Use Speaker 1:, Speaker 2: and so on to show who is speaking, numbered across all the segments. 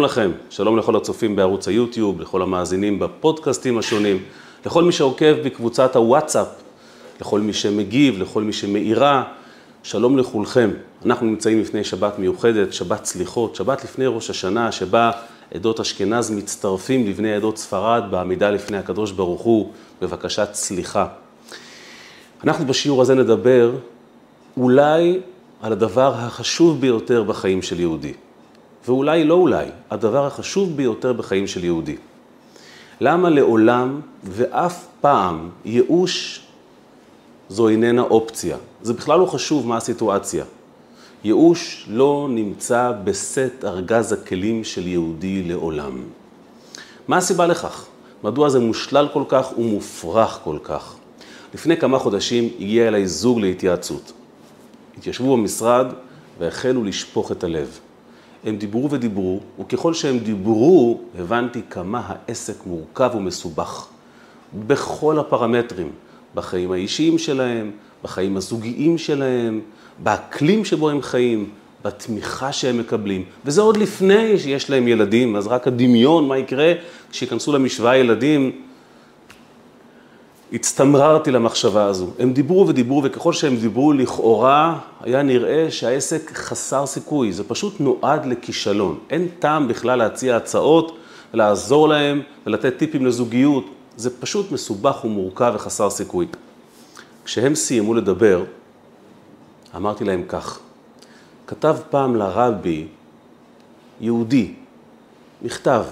Speaker 1: שלום לכם, שלום לכל הצופים בערוץ היוטיוב, לכל המאזינים בפודקאסטים השונים, לכל מי שעוקב בקבוצת הוואטסאפ, לכל מי שמגיב, לכל מי שמאירה, שלום לכולכם. אנחנו נמצאים לפני שבת מיוחדת, שבת סליחות, שבת לפני ראש השנה, שבה עדות אשכנז מצטרפים לבני עדות ספרד בעמידה לפני הקדוש ברוך הוא בבקשת סליחה. אנחנו בשיעור הזה נדבר אולי על הדבר החשוב ביותר בחיים של יהודי. ואולי לא אולי, הדבר החשוב ביותר בחיים של יהודי. למה לעולם ואף פעם ייאוש זו איננה אופציה? זה בכלל לא חשוב מה הסיטואציה. ייאוש לא נמצא בסט ארגז הכלים של יהודי לעולם. מה הסיבה לכך? מדוע זה מושלל כל כך ומופרך כל כך? לפני כמה חודשים הגיע אליי זוג להתייעצות. התיישבו במשרד והחלו לשפוך את הלב. הם דיברו ודיברו, וככל שהם דיברו, הבנתי כמה העסק מורכב ומסובך. בכל הפרמטרים, בחיים האישיים שלהם, בחיים הזוגיים שלהם, באקלים שבו הם חיים, בתמיכה שהם מקבלים. וזה עוד לפני שיש להם ילדים, אז רק הדמיון, מה יקרה כשיכנסו למשוואה ילדים, הצטמררתי למחשבה הזו. הם דיברו ודיברו, וככל שהם דיברו, לכאורה היה נראה שהעסק חסר סיכוי. זה פשוט נועד לכישלון. אין טעם בכלל להציע הצעות, לעזור להם ולתת טיפים לזוגיות. זה פשוט מסובך ומורכב וחסר סיכוי. כשהם סיימו לדבר, אמרתי להם כך, כתב פעם לרבי יהודי, מכתב,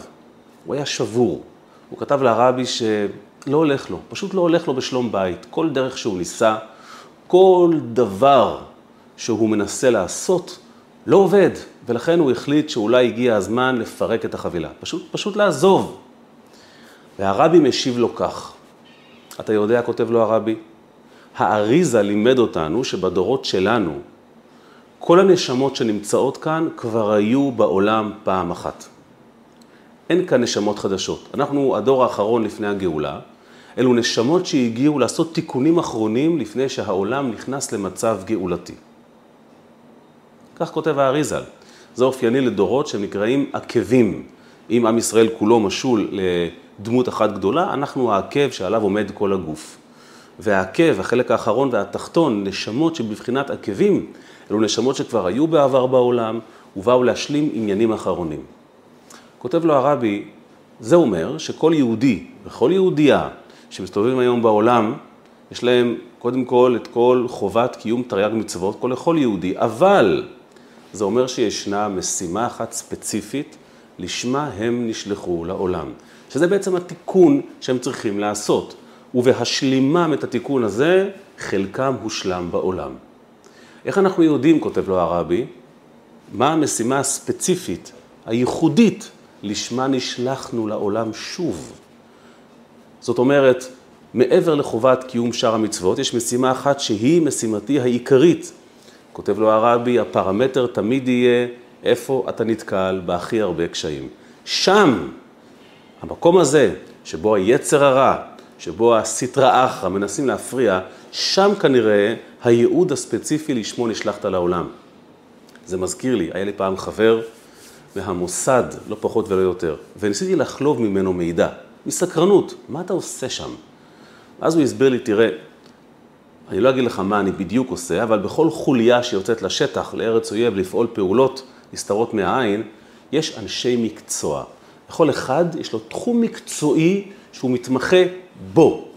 Speaker 1: הוא היה שבור. הוא כתב לרבי ש... לא הולך לו, פשוט לא הולך לו בשלום בית. כל דרך שהוא ניסה, כל דבר שהוא מנסה לעשות, לא עובד, ולכן הוא החליט שאולי הגיע הזמן לפרק את החבילה. פשוט, פשוט לעזוב. והרבי משיב לו כך, אתה יודע, כותב לו הרבי, האריזה לימד אותנו שבדורות שלנו, כל הנשמות שנמצאות כאן כבר היו בעולם פעם אחת. אין כאן נשמות חדשות. אנחנו הדור האחרון לפני הגאולה, אלו נשמות שהגיעו לעשות תיקונים אחרונים לפני שהעולם נכנס למצב גאולתי. כך כותב האריזל. זה אופייני לדורות שנקראים עקבים. אם עם ישראל כולו משול לדמות אחת גדולה, אנחנו העקב שעליו עומד כל הגוף. והעקב, החלק האחרון והתחתון, נשמות שבבחינת עקבים, אלו נשמות שכבר היו בעבר בעולם ובאו להשלים עניינים אחרונים. כותב לו הרבי, זה אומר שכל יהודי וכל יהודייה שמסתובבים היום בעולם, יש להם קודם כל את כל חובת קיום תרי"ג מצוות, כל לכל יהודי, אבל זה אומר שישנה משימה אחת ספציפית, לשמה הם נשלחו לעולם. שזה בעצם התיקון שהם צריכים לעשות. ובהשלימם את התיקון הזה, חלקם הושלם בעולם. איך אנחנו יודעים, כותב לו הרבי, מה המשימה הספציפית, הייחודית, לשמה נשלחנו לעולם שוב. זאת אומרת, מעבר לחובת קיום שאר המצוות, יש משימה אחת שהיא משימתי העיקרית. כותב לו הרבי, הפרמטר תמיד יהיה איפה אתה נתקל בהכי הרבה קשיים. שם, המקום הזה, שבו היצר הרע, שבו הסטרא אחרא מנסים להפריע, שם כנראה הייעוד הספציפי לשמו נשלחת לעולם. זה מזכיר לי, היה לי פעם חבר מהמוסד, לא פחות ולא יותר, וניסיתי לחלוב ממנו מידע. מסקרנות, מה אתה עושה שם? אז הוא הסביר לי, תראה, אני לא אגיד לך מה אני בדיוק עושה, אבל בכל חוליה שיוצאת לשטח, לארץ אויב, לפעול פעולות נסתרות מהעין, יש אנשי מקצוע. לכל אחד יש לו תחום מקצועי שהוא מתמחה בו.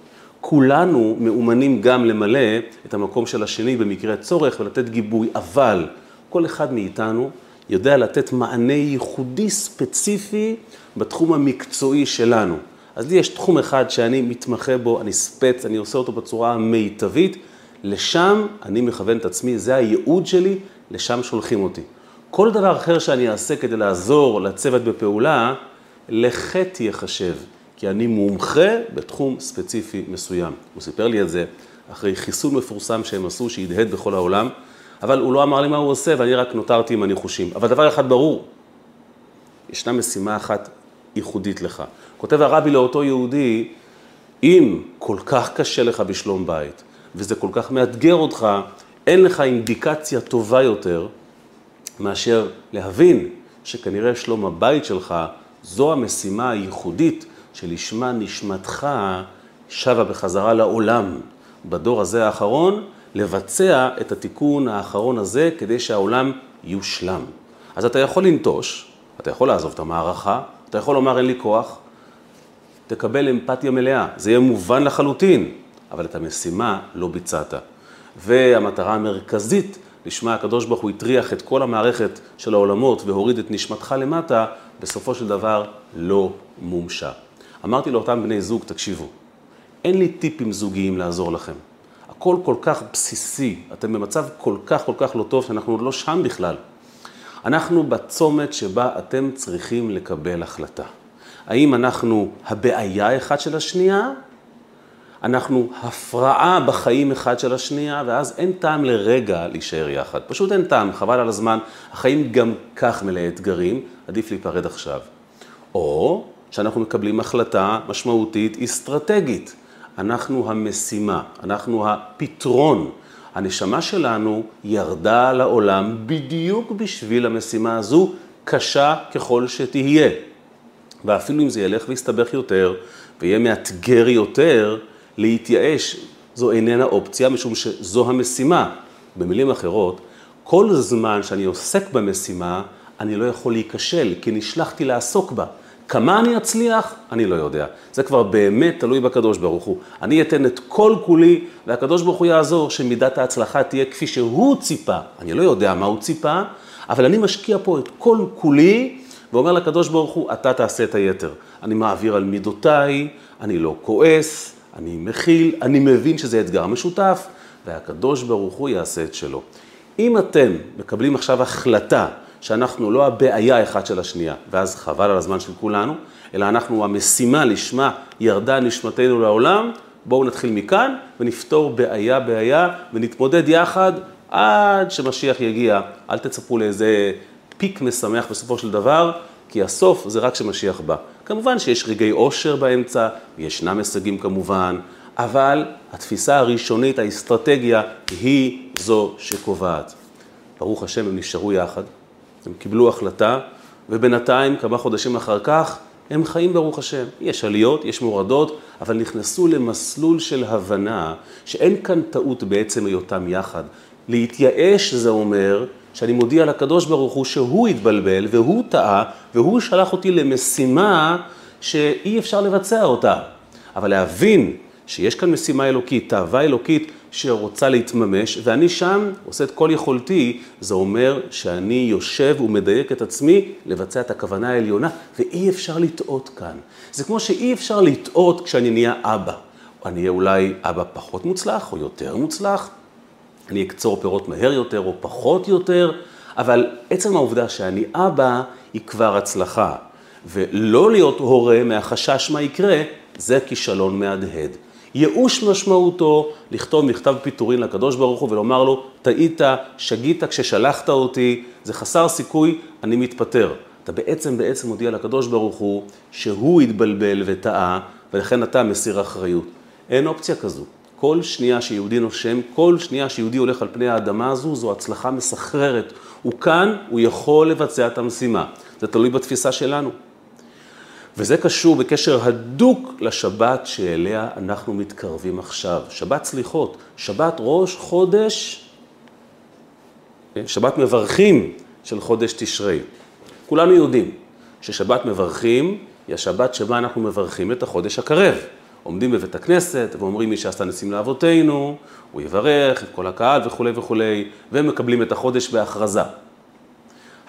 Speaker 1: כולנו מאומנים גם למלא את המקום של השני במקרה צורך ולתת גיבוי, אבל כל אחד מאיתנו יודע לתת מענה ייחודי ספציפי בתחום המקצועי שלנו. אז לי יש תחום אחד שאני מתמחה בו, אני ספץ, אני עושה אותו בצורה המיטבית, לשם אני מכוון את עצמי, זה הייעוד שלי, לשם שולחים אותי. כל דבר אחר שאני אעשה כדי לעזור לצוות בפעולה, לחטא יחשב, כי אני מומחה בתחום ספציפי מסוים. הוא סיפר לי את זה אחרי חיסון מפורסם שהם עשו, שהדהד בכל העולם, אבל הוא לא אמר לי מה הוא עושה, ואני רק נותרתי עם הניחושים. אבל דבר אחד ברור, ישנה משימה אחת ייחודית לך. כותב הרבי לאותו יהודי, אם כל כך קשה לך בשלום בית, וזה כל כך מאתגר אותך, אין לך אינדיקציה טובה יותר מאשר להבין שכנראה שלום הבית שלך זו המשימה הייחודית שלשמה נשמתך שבה בחזרה לעולם בדור הזה האחרון, לבצע את התיקון האחרון הזה כדי שהעולם יושלם. אז אתה יכול לנטוש, אתה יכול לעזוב את המערכה, אתה יכול לומר אין לי כוח, תקבל אמפתיה מלאה, זה יהיה מובן לחלוטין, אבל את המשימה לא ביצעת. והמטרה המרכזית לשמה הקדוש ברוך הוא הטריח את כל המערכת של העולמות והוריד את נשמתך למטה, בסופו של דבר לא מומשה. אמרתי לאותם בני זוג, תקשיבו, אין לי טיפים זוגיים לעזור לכם. הכל כל כך בסיסי, אתם במצב כל כך כל כך לא טוב שאנחנו עוד לא שם בכלל. אנחנו בצומת שבה אתם צריכים לקבל החלטה. האם אנחנו הבעיה אחד של השנייה? אנחנו הפרעה בחיים אחד של השנייה, ואז אין טעם לרגע להישאר יחד. פשוט אין טעם, חבל על הזמן. החיים גם כך מלא אתגרים, עדיף להיפרד עכשיו. או שאנחנו מקבלים החלטה משמעותית אסטרטגית. אנחנו המשימה, אנחנו הפתרון. הנשמה שלנו ירדה לעולם בדיוק בשביל המשימה הזו, קשה ככל שתהיה. ואפילו אם זה ילך ויסתבך יותר, ויהיה מאתגר יותר, להתייאש זו איננה אופציה, משום שזו המשימה. במילים אחרות, כל זמן שאני עוסק במשימה, אני לא יכול להיכשל, כי נשלחתי לעסוק בה. כמה אני אצליח? אני לא יודע. זה כבר באמת תלוי בקדוש ברוך הוא. אני אתן את כל כולי, והקדוש ברוך הוא יעזור שמידת ההצלחה תהיה כפי שהוא ציפה. אני לא יודע מה הוא ציפה, אבל אני משקיע פה את כל כולי, ואומר לקדוש ברוך הוא, אתה תעשה את היתר. אני מעביר על מידותיי, אני לא כועס, אני מכיל, אני מבין שזה אתגר משותף, והקדוש ברוך הוא יעשה את שלו. אם אתם מקבלים עכשיו החלטה שאנחנו לא הבעיה אחד של השנייה, ואז חבל על הזמן של כולנו, אלא אנחנו המשימה לשמה ירדה נשמתנו לעולם, בואו נתחיל מכאן ונפתור בעיה בעיה ונתמודד יחד עד שמשיח יגיע. אל תצפו לאיזה פיק משמח בסופו של דבר, כי הסוף זה רק כשמשיח בא. כמובן שיש רגעי אושר באמצע, וישנם הישגים כמובן, אבל התפיסה הראשונית, האסטרטגיה, היא זו שקובעת. ברוך השם, הם נשארו יחד, הם קיבלו החלטה, ובינתיים, כמה חודשים אחר כך, הם חיים ברוך השם. יש עליות, יש מורדות, אבל נכנסו למסלול של הבנה שאין כאן טעות בעצם היותם יחד. להתייאש זה אומר שאני מודיע לקדוש ברוך הוא שהוא התבלבל והוא טעה והוא שלח אותי למשימה שאי אפשר לבצע אותה. אבל להבין שיש כאן משימה אלוקית, תאווה אלוקית שרוצה להתממש, ואני שם עושה את כל יכולתי, זה אומר שאני יושב ומדייק את עצמי לבצע את הכוונה העליונה, ואי אפשר לטעות כאן. זה כמו שאי אפשר לטעות כשאני נהיה אבא. אני אהיה אולי אבא פחות מוצלח או יותר מוצלח, אני אקצור פירות מהר יותר או פחות יותר, אבל עצם העובדה שאני אבא היא כבר הצלחה. ולא להיות הורה מהחשש מה יקרה, זה כישלון מהדהד. ייאוש משמעותו לכתוב מכתב פיטורין לקדוש ברוך הוא ולומר לו, טעית, שגית כששלחת אותי, זה חסר סיכוי, אני מתפטר. אתה בעצם בעצם מודיע לקדוש ברוך הוא שהוא התבלבל וטעה, ולכן אתה מסיר אחריות. אין אופציה כזו. כל שנייה שיהודי נושם, כל שנייה שיהודי הולך על פני האדמה הזו, זו הצלחה מסחררת. הוא כאן, הוא יכול לבצע את המשימה. זה תלוי בתפיסה שלנו. וזה קשור בקשר הדוק לשבת שאליה אנחנו מתקרבים עכשיו. שבת סליחות, שבת ראש חודש, שבת מברכים של חודש תשרי. כולנו יודעים ששבת מברכים היא השבת שבה אנחנו מברכים את החודש הקרב. עומדים בבית הכנסת ואומרים מי שעשה ניסים לאבותינו, הוא יברך את כל הקהל וכולי וכולי, והם מקבלים את החודש בהכרזה.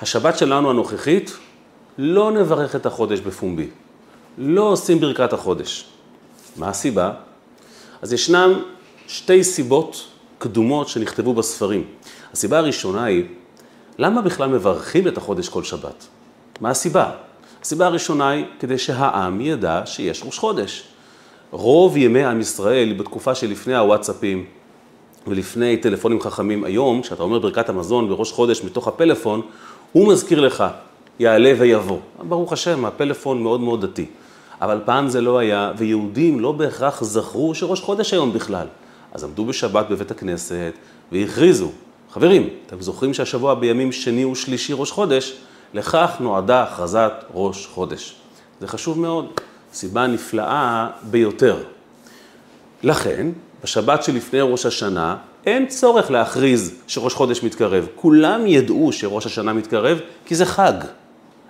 Speaker 1: השבת שלנו הנוכחית, לא נברך את החודש בפומבי. לא עושים ברכת החודש. מה הסיבה? אז ישנם שתי סיבות קדומות שנכתבו בספרים. הסיבה הראשונה היא, למה בכלל מברכים את החודש כל שבת? מה הסיבה? הסיבה הראשונה היא כדי שהעם ידע שיש ראש חודש. רוב ימי עם ישראל בתקופה שלפני הוואטסאפים ולפני טלפונים חכמים היום, כשאתה אומר ברכת המזון בראש חודש מתוך הפלאפון, הוא מזכיר לך, יעלה ויבוא. ברוך השם, הפלאפון מאוד מאוד דתי. אבל פעם זה לא היה, ויהודים לא בהכרח זכרו שראש חודש היום בכלל. אז עמדו בשבת בבית הכנסת והכריזו, חברים, אתם זוכרים שהשבוע בימים שני ושלישי ראש חודש? לכך נועדה הכרזת ראש חודש. זה חשוב מאוד, סיבה נפלאה ביותר. לכן, בשבת שלפני ראש השנה, אין צורך להכריז שראש חודש מתקרב. כולם ידעו שראש השנה מתקרב, כי זה חג.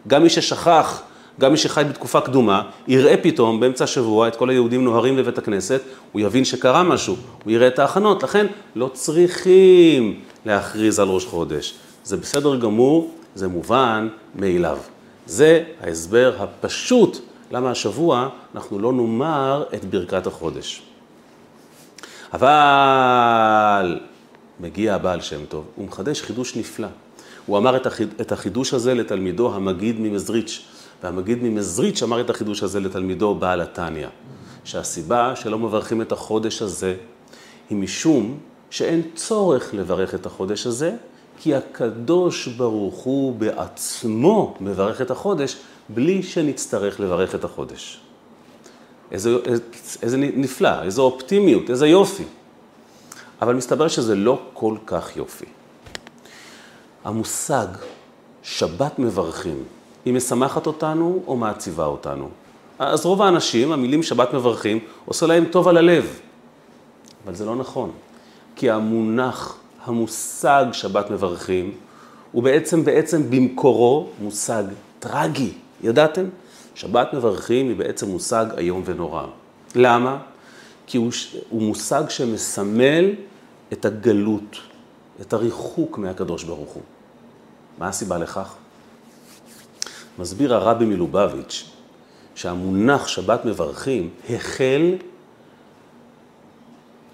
Speaker 1: גם מי ששכח, גם מי שחי בתקופה קדומה, יראה פתאום באמצע השבוע את כל היהודים נוהרים לבית הכנסת, הוא יבין שקרה משהו, הוא יראה את ההכנות, לכן לא צריכים להכריז על ראש חודש. זה בסדר גמור, זה מובן מאליו. זה ההסבר הפשוט למה השבוע אנחנו לא נאמר את ברכת החודש. אבל מגיע הבעל שם טוב, הוא מחדש חידוש נפלא. הוא אמר את החידוש הזה לתלמידו המגיד ממזריץ', והמגיד ממזריץ' אמר את החידוש הזה לתלמידו בעל התניא, שהסיבה שלא מברכים את החודש הזה היא משום שאין צורך לברך את החודש הזה, כי הקדוש ברוך הוא בעצמו מברך את החודש בלי שנצטרך לברך את החודש. איזה, איזה נפלא, איזו אופטימיות, איזה יופי. אבל מסתבר שזה לא כל כך יופי. המושג שבת מברכים, היא משמחת אותנו או מעציבה אותנו? אז רוב האנשים, המילים שבת מברכים, עושה להם טוב על הלב. אבל זה לא נכון, כי המונח, המושג שבת מברכים, הוא בעצם, בעצם במקורו מושג טרגי. ידעתם? שבת מברכים היא בעצם מושג איום ונורא. למה? כי הוא, הוא מושג שמסמל את הגלות, את הריחוק מהקדוש ברוך הוא. מה הסיבה לכך? מסביר הרבי מלובביץ' שהמונח שבת מברכים החל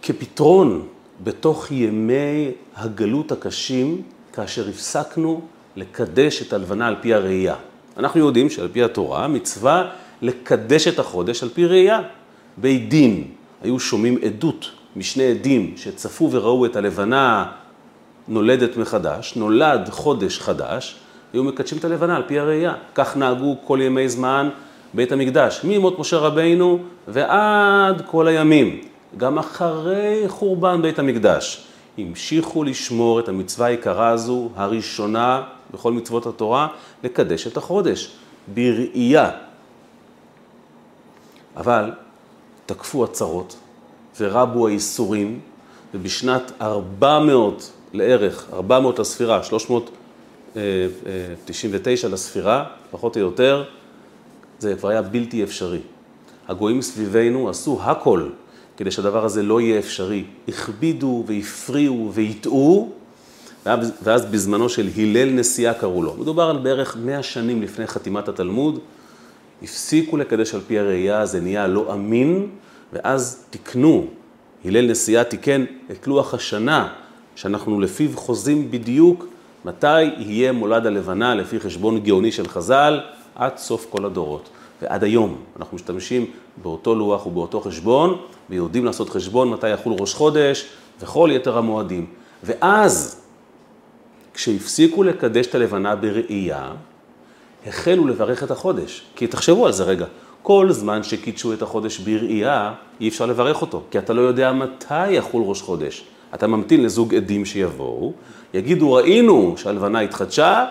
Speaker 1: כפתרון בתוך ימי הגלות הקשים, כאשר הפסקנו לקדש את הלבנה על פי הראייה. אנחנו יודעים שעל פי התורה מצווה לקדש את החודש על פי ראייה. בית דין היו שומעים עדות משני עדים שצפו וראו את הלבנה נולדת מחדש, נולד חודש חדש, היו מקדשים את הלבנה על פי הראייה. כך נהגו כל ימי זמן בית המקדש, ממות משה רבינו ועד כל הימים. גם אחרי חורבן בית המקדש, המשיכו לשמור את המצווה היקרה הזו, הראשונה בכל מצוות התורה, לקדש את החודש, בראייה. אבל תקפו הצרות ורבו האיסורים, ובשנת 400 לערך, 400 לספירה, 399 לספירה, פחות או יותר, זה כבר היה בלתי אפשרי. הגויים סביבנו עשו הכל כדי שהדבר הזה לא יהיה אפשרי. הכבידו והפריעו והטעו, ואז בזמנו של הלל נשיאה קראו לו. מדובר על בערך 100 שנים לפני חתימת התלמוד, הפסיקו לקדש על פי הראייה, זה נהיה לא אמין, ואז תיקנו, הלל נשיאה תיקן את לוח השנה, שאנחנו לפיו חוזים בדיוק מתי יהיה מולד הלבנה לפי חשבון גאוני של חז"ל, עד סוף כל הדורות. ועד היום אנחנו משתמשים באותו לוח ובאותו חשבון, ויודעים לעשות חשבון מתי יחול ראש חודש וכל יתר המועדים. ואז, כשהפסיקו לקדש את הלבנה בראייה, החלו לברך את החודש. כי תחשבו על זה רגע, כל זמן שקידשו את החודש בראייה, אי אפשר לברך אותו, כי אתה לא יודע מתי יחול ראש חודש. אתה ממתין לזוג עדים שיבואו, יגידו ראינו שהלבנה התחדשה,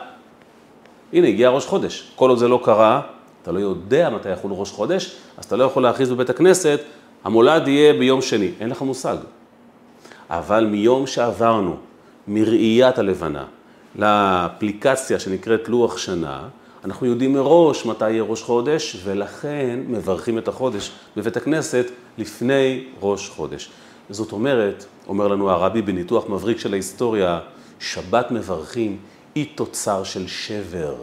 Speaker 1: הנה הגיע ראש חודש. כל עוד זה לא קרה, אתה לא יודע מתי יחול ראש חודש, אז אתה לא יכול להכריז בבית הכנסת, המולד יהיה ביום שני, אין לך מושג. אבל מיום שעברנו מראיית הלבנה לאפליקציה שנקראת לוח שנה, אנחנו יודעים מראש מתי יהיה ראש חודש, ולכן מברכים את החודש בבית הכנסת לפני ראש חודש. זאת אומרת, אומר לנו הרבי בניתוח מבריק של ההיסטוריה, שבת מברכים היא תוצר של שבר,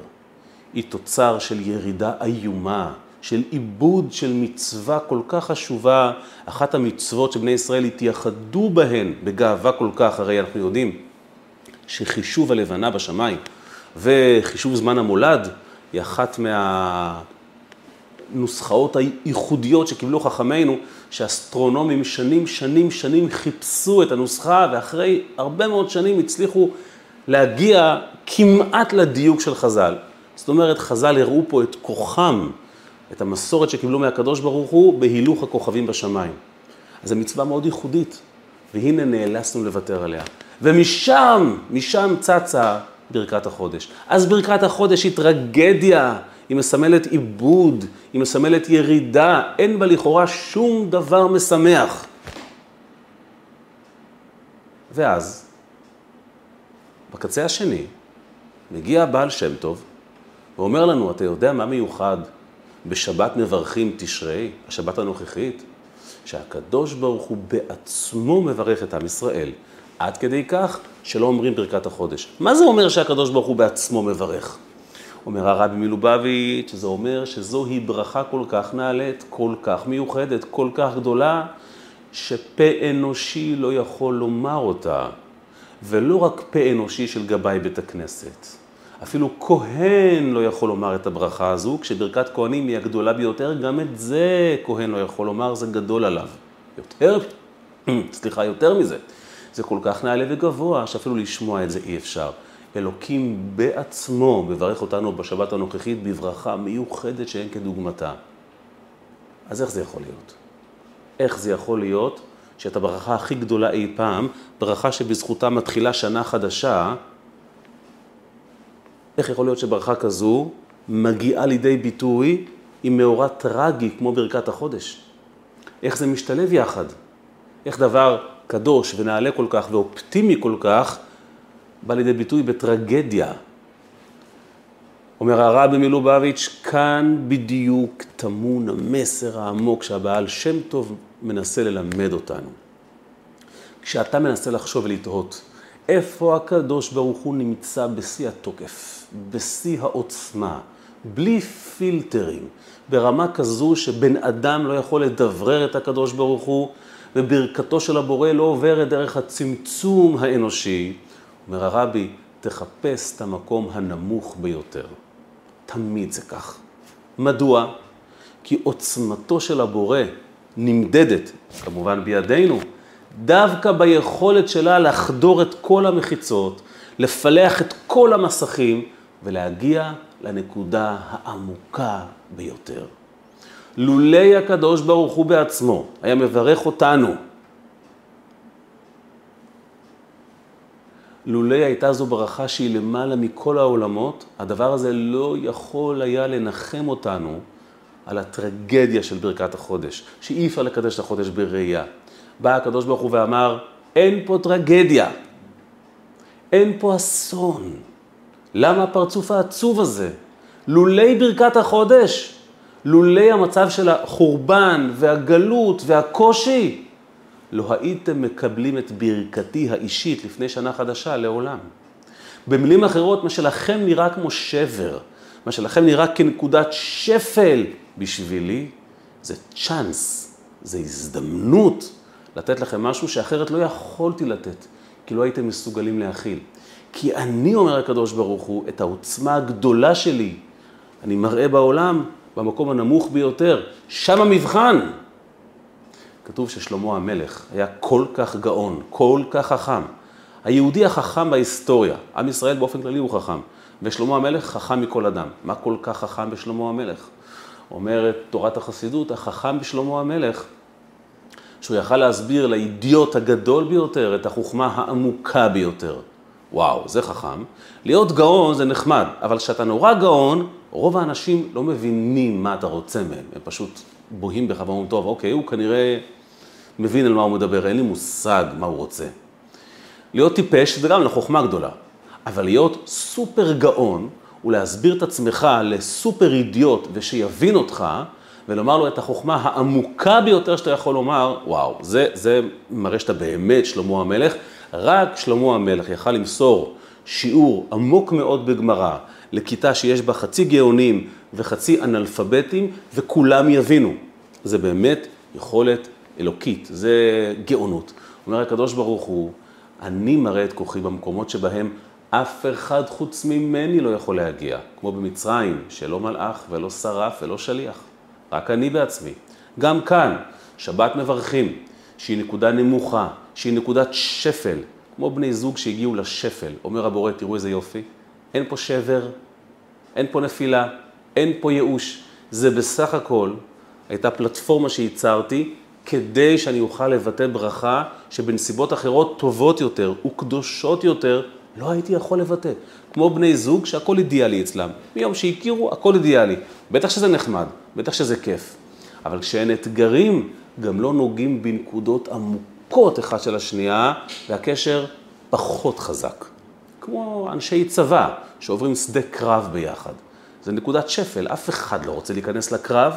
Speaker 1: היא תוצר של ירידה איומה, של עיבוד של מצווה כל כך חשובה, אחת המצוות שבני ישראל התייחדו בהן בגאווה כל כך, הרי אנחנו יודעים שחישוב הלבנה בשמיים וחישוב זמן המולד היא אחת מהנוסחאות הייחודיות שקיבלו חכמינו, שאסטרונומים שנים, שנים, שנים חיפשו את הנוסחה, ואחרי הרבה מאוד שנים הצליחו להגיע כמעט לדיוק של חז"ל. זאת אומרת, חז"ל הראו פה את כוחם, את המסורת שקיבלו מהקדוש ברוך הוא, בהילוך הכוכבים בשמיים. אז זו מצווה מאוד ייחודית, והנה נאלצנו לוותר עליה. ומשם, משם צצה ברכת החודש. אז ברכת החודש היא טרגדיה, היא מסמלת עיבוד, היא מסמלת ירידה, אין בה לכאורה שום דבר משמח. ואז, בקצה השני, מגיע הבעל שם טוב ואומר לנו, אתה יודע מה מיוחד בשבת מברכים תשרי, השבת הנוכחית? שהקדוש ברוך הוא בעצמו מברך את עם ישראל, עד כדי כך שלא אומרים ברכת החודש. מה זה אומר שהקדוש ברוך הוא בעצמו מברך? אומר הרבי מלובביץ', זה אומר שזוהי ברכה כל כך נעלית, כל כך מיוחדת, כל כך גדולה, שפה אנושי לא יכול לומר אותה, ולא רק פה אנושי של גבאי בית הכנסת. אפילו כהן לא יכול לומר את הברכה הזו, כשברכת כהנים היא הגדולה ביותר, גם את זה כהן לא יכול לומר, זה גדול עליו. יותר, סליחה, יותר מזה. זה כל כך נעלה וגבוה, שאפילו לשמוע את זה אי אפשר. אלוקים בעצמו מברך אותנו בשבת הנוכחית בברכה מיוחדת שאין כדוגמתה. אז איך זה יכול להיות? איך זה יכול להיות שאת הברכה הכי גדולה אי פעם, ברכה שבזכותה מתחילה שנה חדשה, איך יכול להיות שברכה כזו מגיעה לידי ביטוי עם מאורע טרגי כמו ברכת החודש? איך זה משתלב יחד? איך דבר קדוש ונעלה כל כך ואופטימי כל כך בא לידי ביטוי בטרגדיה? אומר הרבי מלובביץ', כאן בדיוק טמון המסר העמוק שהבעל שם טוב מנסה ללמד אותנו. כשאתה מנסה לחשוב ולתהות, איפה הקדוש ברוך הוא נמצא בשיא התוקף, בשיא העוצמה, בלי פילטרים, ברמה כזו שבן אדם לא יכול לדברר את הקדוש ברוך הוא, וברכתו של הבורא לא עוברת דרך הצמצום האנושי. אומר הרבי, תחפש את המקום הנמוך ביותר. תמיד זה כך. מדוע? כי עוצמתו של הבורא נמדדת, כמובן בידינו, דווקא ביכולת שלה לחדור את כל המחיצות, לפלח את כל המסכים ולהגיע לנקודה העמוקה ביותר. לולי הקדוש ברוך הוא בעצמו היה מברך אותנו, לולי הייתה זו ברכה שהיא למעלה מכל העולמות, הדבר הזה לא יכול היה לנחם אותנו על הטרגדיה של ברכת החודש, שאי אפשר לקדש את החודש בראייה. בא הקדוש ברוך הוא ואמר, אין פה טרגדיה, אין פה אסון. למה הפרצוף העצוב הזה? לולי ברכת החודש, לולי המצב של החורבן והגלות והקושי, לא הייתם מקבלים את ברכתי האישית לפני שנה חדשה לעולם. במילים אחרות, מה שלכם נראה כמו שבר, מה שלכם נראה כנקודת שפל בשבילי, זה צ'אנס, זה הזדמנות לתת לכם משהו שאחרת לא יכולתי לתת, כי לא הייתם מסוגלים להכיל. כי אני, אומר הקדוש ברוך הוא, את העוצמה הגדולה שלי, אני מראה בעולם במקום הנמוך ביותר, שם המבחן. כתוב ששלמה המלך היה כל כך גאון, כל כך חכם. היהודי החכם בהיסטוריה, עם ישראל באופן כללי הוא חכם, ושלמה המלך חכם מכל אדם. מה כל כך חכם בשלמה המלך? אומרת תורת החסידות, החכם בשלמה המלך, שהוא יכל להסביר לאידיוט הגדול ביותר את החוכמה העמוקה ביותר. וואו, זה חכם. להיות גאון זה נחמד, אבל כשאתה נורא גאון, רוב האנשים לא מבינים מה אתה רוצה מהם, הם פשוט בוהים בך ואומרים, טוב, אוקיי, הוא כנראה מבין על מה הוא מדבר, אין לי מושג מה הוא רוצה. להיות טיפש זה גם לחוכמה גדולה, אבל להיות סופר גאון ולהסביר את עצמך לסופר אידיוט ושיבין אותך, ולומר לו את החוכמה העמוקה ביותר שאתה יכול לומר, וואו, זה, זה מראה שאתה באמת שלמה המלך. רק שלמה המלך יכל למסור שיעור עמוק מאוד בגמרא לכיתה שיש בה חצי גאונים וחצי אנאלפביתים, וכולם יבינו. זה באמת יכולת אלוקית, זה גאונות. אומר הקדוש ברוך הוא, אני מראה את כוחי במקומות שבהם אף אחד חוץ ממני לא יכול להגיע, כמו במצרים, שלא מלאך ולא שרף ולא שליח, רק אני בעצמי. גם כאן, שבת מברכים, שהיא נקודה נמוכה, שהיא נקודת שפל, כמו בני זוג שהגיעו לשפל. אומר הבורא, תראו איזה יופי, אין פה שבר, אין פה נפילה, אין פה ייאוש. זה בסך הכל הייתה פלטפורמה שייצרתי כדי שאני אוכל לבטא ברכה שבנסיבות אחרות טובות יותר וקדושות יותר לא הייתי יכול לבטא. כמו בני זוג שהכל אידיאלי אצלם. מיום שהכירו, הכל אידיאלי. בטח שזה נחמד, בטח שזה כיף. אבל כשאין אתגרים, גם לא נוגעים בנקודות עמוקות אחד של השנייה, והקשר פחות חזק. כמו אנשי צבא שעוברים שדה קרב ביחד. זה נקודת שפל, אף אחד לא רוצה להיכנס לקרב,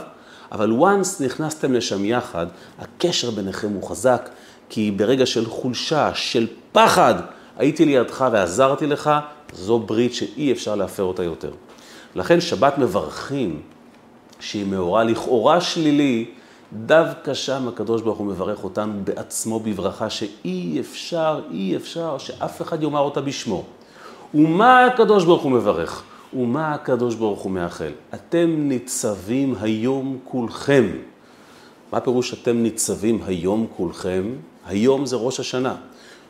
Speaker 1: אבל once נכנסתם לשם יחד, הקשר ביניכם הוא חזק, כי ברגע של חולשה, של פחד, הייתי לידך ועזרתי לך, זו ברית שאי אפשר להפר אותה יותר. לכן שבת מברכים, שהיא מאורע לכאורה שלילי, דווקא שם הקדוש ברוך הוא מברך אותנו בעצמו בברכה שאי אפשר, אי אפשר שאף אחד יאמר אותה בשמו. ומה הקדוש ברוך הוא מברך? ומה הקדוש ברוך הוא מאחל? אתם ניצבים היום כולכם. מה פירוש אתם ניצבים היום כולכם? היום זה ראש השנה.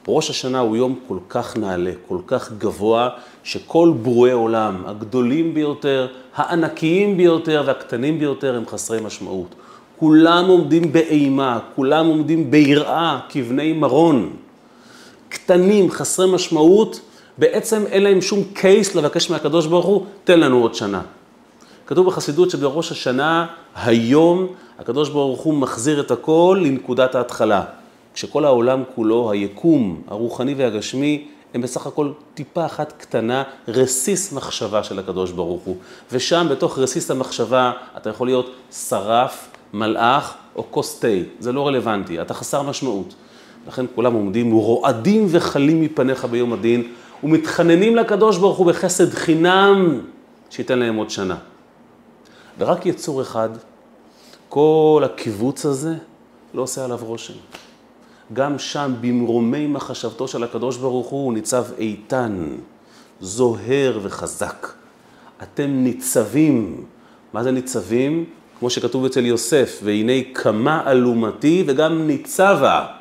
Speaker 1: ראש השנה הוא יום כל כך נעלה, כל כך גבוה, שכל ברואי עולם, הגדולים ביותר, הענקיים ביותר והקטנים ביותר, הם חסרי משמעות. כולם עומדים באימה, כולם עומדים ביראה, כבני מרון. קטנים, חסרי משמעות, בעצם אין להם שום קייס לבקש מהקדוש ברוך הוא, תן לנו עוד שנה. כתוב בחסידות שבראש השנה, היום, הקדוש ברוך הוא מחזיר את הכל לנקודת ההתחלה. כשכל העולם כולו, היקום, הרוחני והגשמי, הם בסך הכל טיפה אחת קטנה, רסיס מחשבה של הקדוש ברוך הוא. ושם, בתוך רסיס המחשבה, אתה יכול להיות שרף, מלאך או כוס תה. זה לא רלוונטי, אתה חסר משמעות. לכן כולם עומדים רועדים וחלים מפניך ביום הדין, ומתחננים לקדוש ברוך הוא בחסד חינם, שייתן להם עוד שנה. ורק יצור אחד, כל הקיבוץ הזה, לא עושה עליו רושם. גם שם, במרומי מחשבתו של הקדוש ברוך הוא, הוא ניצב איתן, זוהר וחזק. אתם ניצבים. מה זה ניצבים? כמו שכתוב אצל יוסף, והנה כמה אלומתי וגם ניצבה.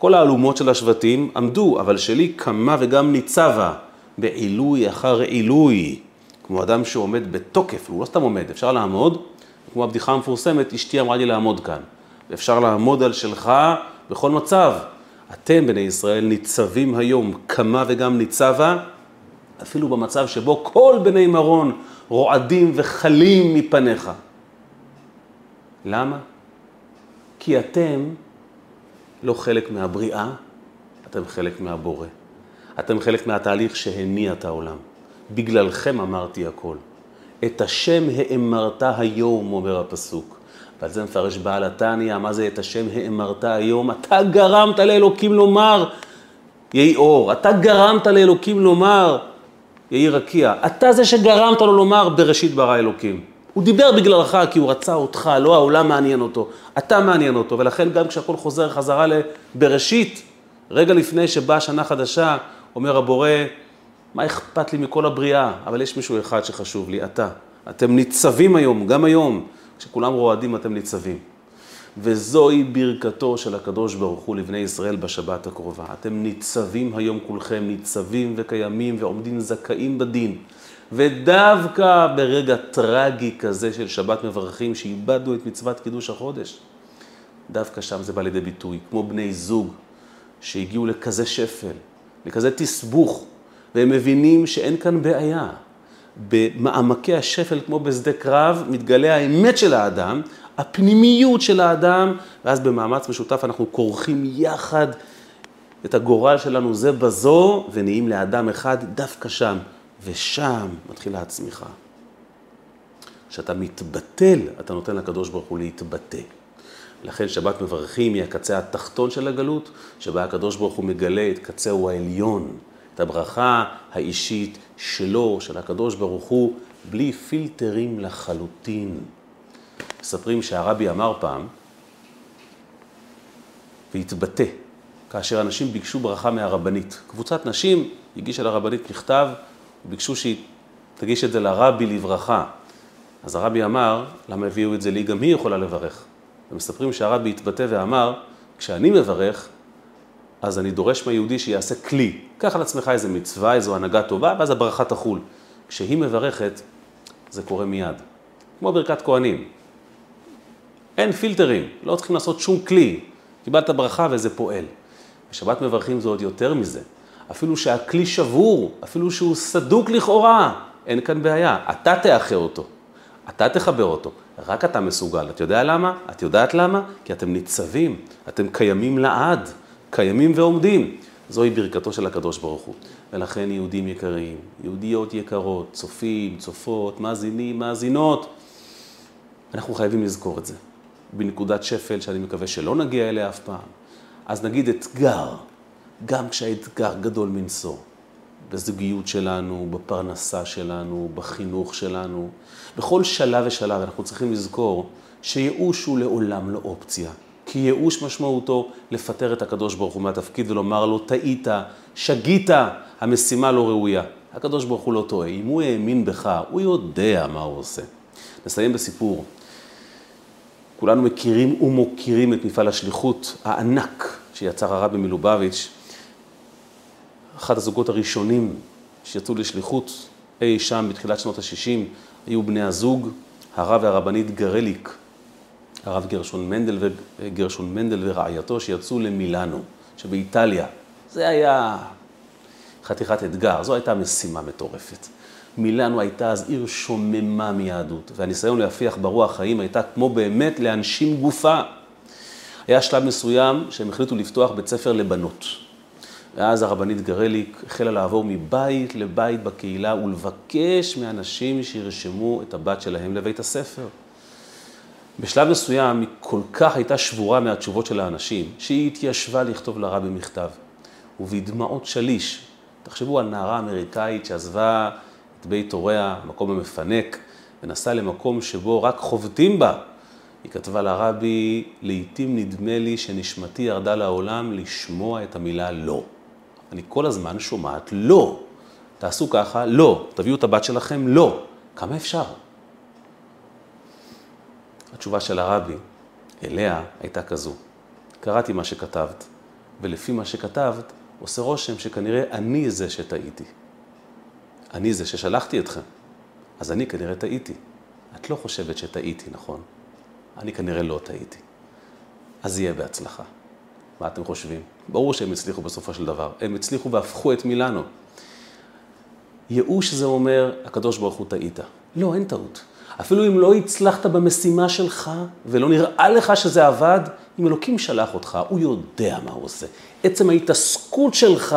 Speaker 1: כל האלומות של השבטים עמדו, אבל שלי קמה וגם ניצבה, בעילוי אחר עילוי, כמו אדם שעומד בתוקף, הוא לא סתם עומד, אפשר לעמוד, כמו הבדיחה המפורסמת, אשתי אמרה לי לעמוד כאן. אפשר לעמוד על שלך בכל מצב. אתם, בני ישראל, ניצבים היום, קמה וגם ניצבה, אפילו במצב שבו כל בני מרון רועדים וחלים מפניך. למה? כי אתם לא חלק מהבריאה, אתם חלק מהבורא. אתם חלק מהתהליך שהניע את העולם. בגללכם אמרתי הכל. את השם האמרת היום, אומר הפסוק. ועל זה מפרש בעל התניא, מה זה את השם האמרת היום? אתה גרמת לאלוקים לומר, יהי אור. אתה גרמת לאלוקים לומר, יהי רקיע. אתה זה שגרמת לו לומר, בראשית ברא אלוקים. הוא דיבר בגללך כי הוא רצה אותך, לא העולם מעניין אותו, אתה מעניין אותו, ולכן גם כשהכול חוזר חזרה לבראשית, רגע לפני שבאה שנה חדשה, אומר הבורא, מה אכפת לי מכל הבריאה, אבל יש מישהו אחד שחשוב לי, אתה. אתם ניצבים היום, גם היום, כשכולם רועדים אתם ניצבים. וזוהי ברכתו של הקדוש ברוך הוא לבני ישראל בשבת הקרובה. אתם ניצבים היום כולכם, ניצבים וקיימים ועומדים זכאים בדין. ודווקא ברגע טרגי כזה של שבת מברכים, שאיבדנו את מצוות קידוש החודש, דווקא שם זה בא לידי ביטוי, כמו בני זוג שהגיעו לכזה שפל, לכזה תסבוך, והם מבינים שאין כאן בעיה. במעמקי השפל, כמו בשדה קרב, מתגלה האמת של האדם, הפנימיות של האדם, ואז במאמץ משותף אנחנו כורכים יחד את הגורל שלנו זה בזו, ונהיים לאדם אחד דווקא שם. ושם מתחילה הצמיחה. כשאתה מתבטל, אתה נותן לקדוש ברוך הוא להתבטא. לכן שבת מברכים היא הקצה התחתון של הגלות, שבה הקדוש ברוך הוא מגלה את קצהו העליון, את הברכה האישית שלו, של הקדוש ברוך הוא, בלי פילטרים לחלוטין. מספרים שהרבי אמר פעם, והתבטא, כאשר אנשים ביקשו ברכה מהרבנית. קבוצת נשים הגישה לרבנית מכתב ביקשו שהיא תגיש את זה לרבי לברכה. אז הרבי אמר, למה הביאו את זה לי? גם היא יכולה לברך. ומספרים שהרבי התבטא ואמר, כשאני מברך, אז אני דורש מהיהודי שיעשה כלי. קח על עצמך איזה מצווה, איזו הנהגה טובה, ואז הברכה תחול. כשהיא מברכת, זה קורה מיד. כמו ברכת כהנים. אין פילטרים, לא צריכים לעשות שום כלי. קיבלת ברכה וזה פועל. בשבת מברכים זה עוד יותר מזה. אפילו שהכלי שבור, אפילו שהוא סדוק לכאורה, אין כאן בעיה. אתה תאחר אותו, אתה תחבר אותו, רק אתה מסוגל. אתה יודע למה? את יודעת למה? כי אתם ניצבים, אתם קיימים לעד, קיימים ועומדים. זוהי ברכתו של הקדוש ברוך הוא. ולכן יהודים יקרים, יהודיות יקרות, צופים, צופות, מאזינים, מאזינות, אנחנו חייבים לזכור את זה. בנקודת שפל שאני מקווה שלא נגיע אליה אף פעם. אז נגיד אתגר, גם כשהאתגר גדול מנשוא, בזוגיות שלנו, בפרנסה שלנו, בחינוך שלנו, בכל שלב ושלב אנחנו צריכים לזכור שייאוש הוא לעולם לא אופציה. כי ייאוש משמעותו לפטר את הקדוש ברוך הוא מהתפקיד ולומר לו, טעית, שגית, המשימה לא ראויה. הקדוש ברוך הוא לא טועה, אם הוא האמין בך, הוא יודע מה הוא עושה. נסיים בסיפור. כולנו מכירים ומוקירים את מפעל השליחות הענק שיצר הרבי מלובביץ', אחד הזוגות הראשונים שיצאו לשליחות אי שם בתחילת שנות ה-60, היו בני הזוג, הרב והרבנית גרליק, הרב גרשון מנדל וגרשון מנדל ורעייתו שיצאו למילאנו, שבאיטליה. זה היה חתיכת אתגר, זו הייתה משימה מטורפת. מילאנו הייתה אז עיר שוממה מיהדות, והניסיון להפיח ברוח חיים הייתה כמו באמת להנשים גופה. היה שלב מסוים שהם החליטו לפתוח בית ספר לבנות. ואז הרבנית גרליק החלה לעבור מבית לבית בקהילה ולבקש מאנשים שירשמו את הבת שלהם לבית הספר. בשלב מסוים היא כל כך הייתה שבורה מהתשובות של האנשים, שהיא התיישבה לכתוב לרבי מכתב. ובדמעות שליש, תחשבו על נערה אמריקאית שעזבה את בית הוריה, המקום המפנק, ונסעה למקום שבו רק חובטים בה. היא כתבה לרבי, לעתים נדמה לי שנשמתי ירדה לעולם לשמוע את המילה לא. אני כל הזמן שומעת לא. תעשו ככה, לא. תביאו את הבת שלכם, לא. כמה אפשר? התשובה של הרבי אליה הייתה כזו, קראתי מה שכתבת, ולפי מה שכתבת, עושה רושם שכנראה אני זה שטעיתי. אני זה ששלחתי אתכם, אז אני כנראה טעיתי. את לא חושבת שטעיתי, נכון? אני כנראה לא טעיתי. אז יהיה בהצלחה. מה אתם חושבים? ברור שהם הצליחו בסופו של דבר. הם הצליחו והפכו את מילאנו. ייאוש זה אומר, הקדוש ברוך הוא טעית. לא, אין טעות. אפילו אם לא הצלחת במשימה שלך, ולא נראה לך שזה עבד, אם אלוקים שלח אותך, הוא יודע מה הוא עושה. עצם ההתעסקות שלך,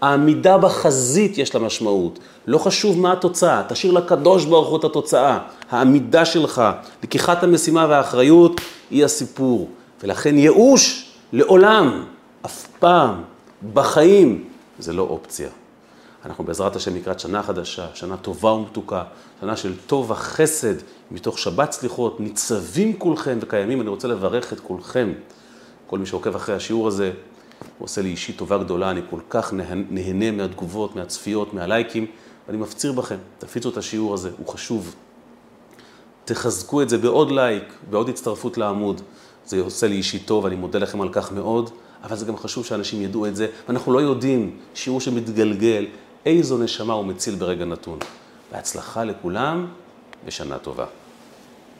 Speaker 1: העמידה בחזית יש לה משמעות. לא חשוב מה התוצאה, תשאיר לקדוש ברוך הוא את התוצאה. העמידה שלך, לקיחת המשימה והאחריות, היא הסיפור. ולכן ייאוש לעולם, פעם, בחיים, זה לא אופציה. אנחנו בעזרת השם לקראת שנה חדשה, שנה טובה ומתוקה, שנה של טוב וחסד, מתוך שבת סליחות, ניצבים כולכם וקיימים. אני רוצה לברך את כולכם, כל מי שעוקב אחרי השיעור הזה, הוא עושה לי אישית טובה גדולה, אני כל כך נהנה מהתגובות, מהצפיות, מהלייקים, ואני מפציר בכם, תפיצו את השיעור הזה, הוא חשוב. תחזקו את זה בעוד לייק, בעוד הצטרפות לעמוד. זה עושה לי אישית טוב, אני מודה לכם על כך מאוד, אבל זה גם חשוב שאנשים ידעו את זה, ואנחנו לא יודעים, שיעור שמתגלגל, איזו נשמה הוא מציל ברגע נתון. בהצלחה לכולם ושנה טובה.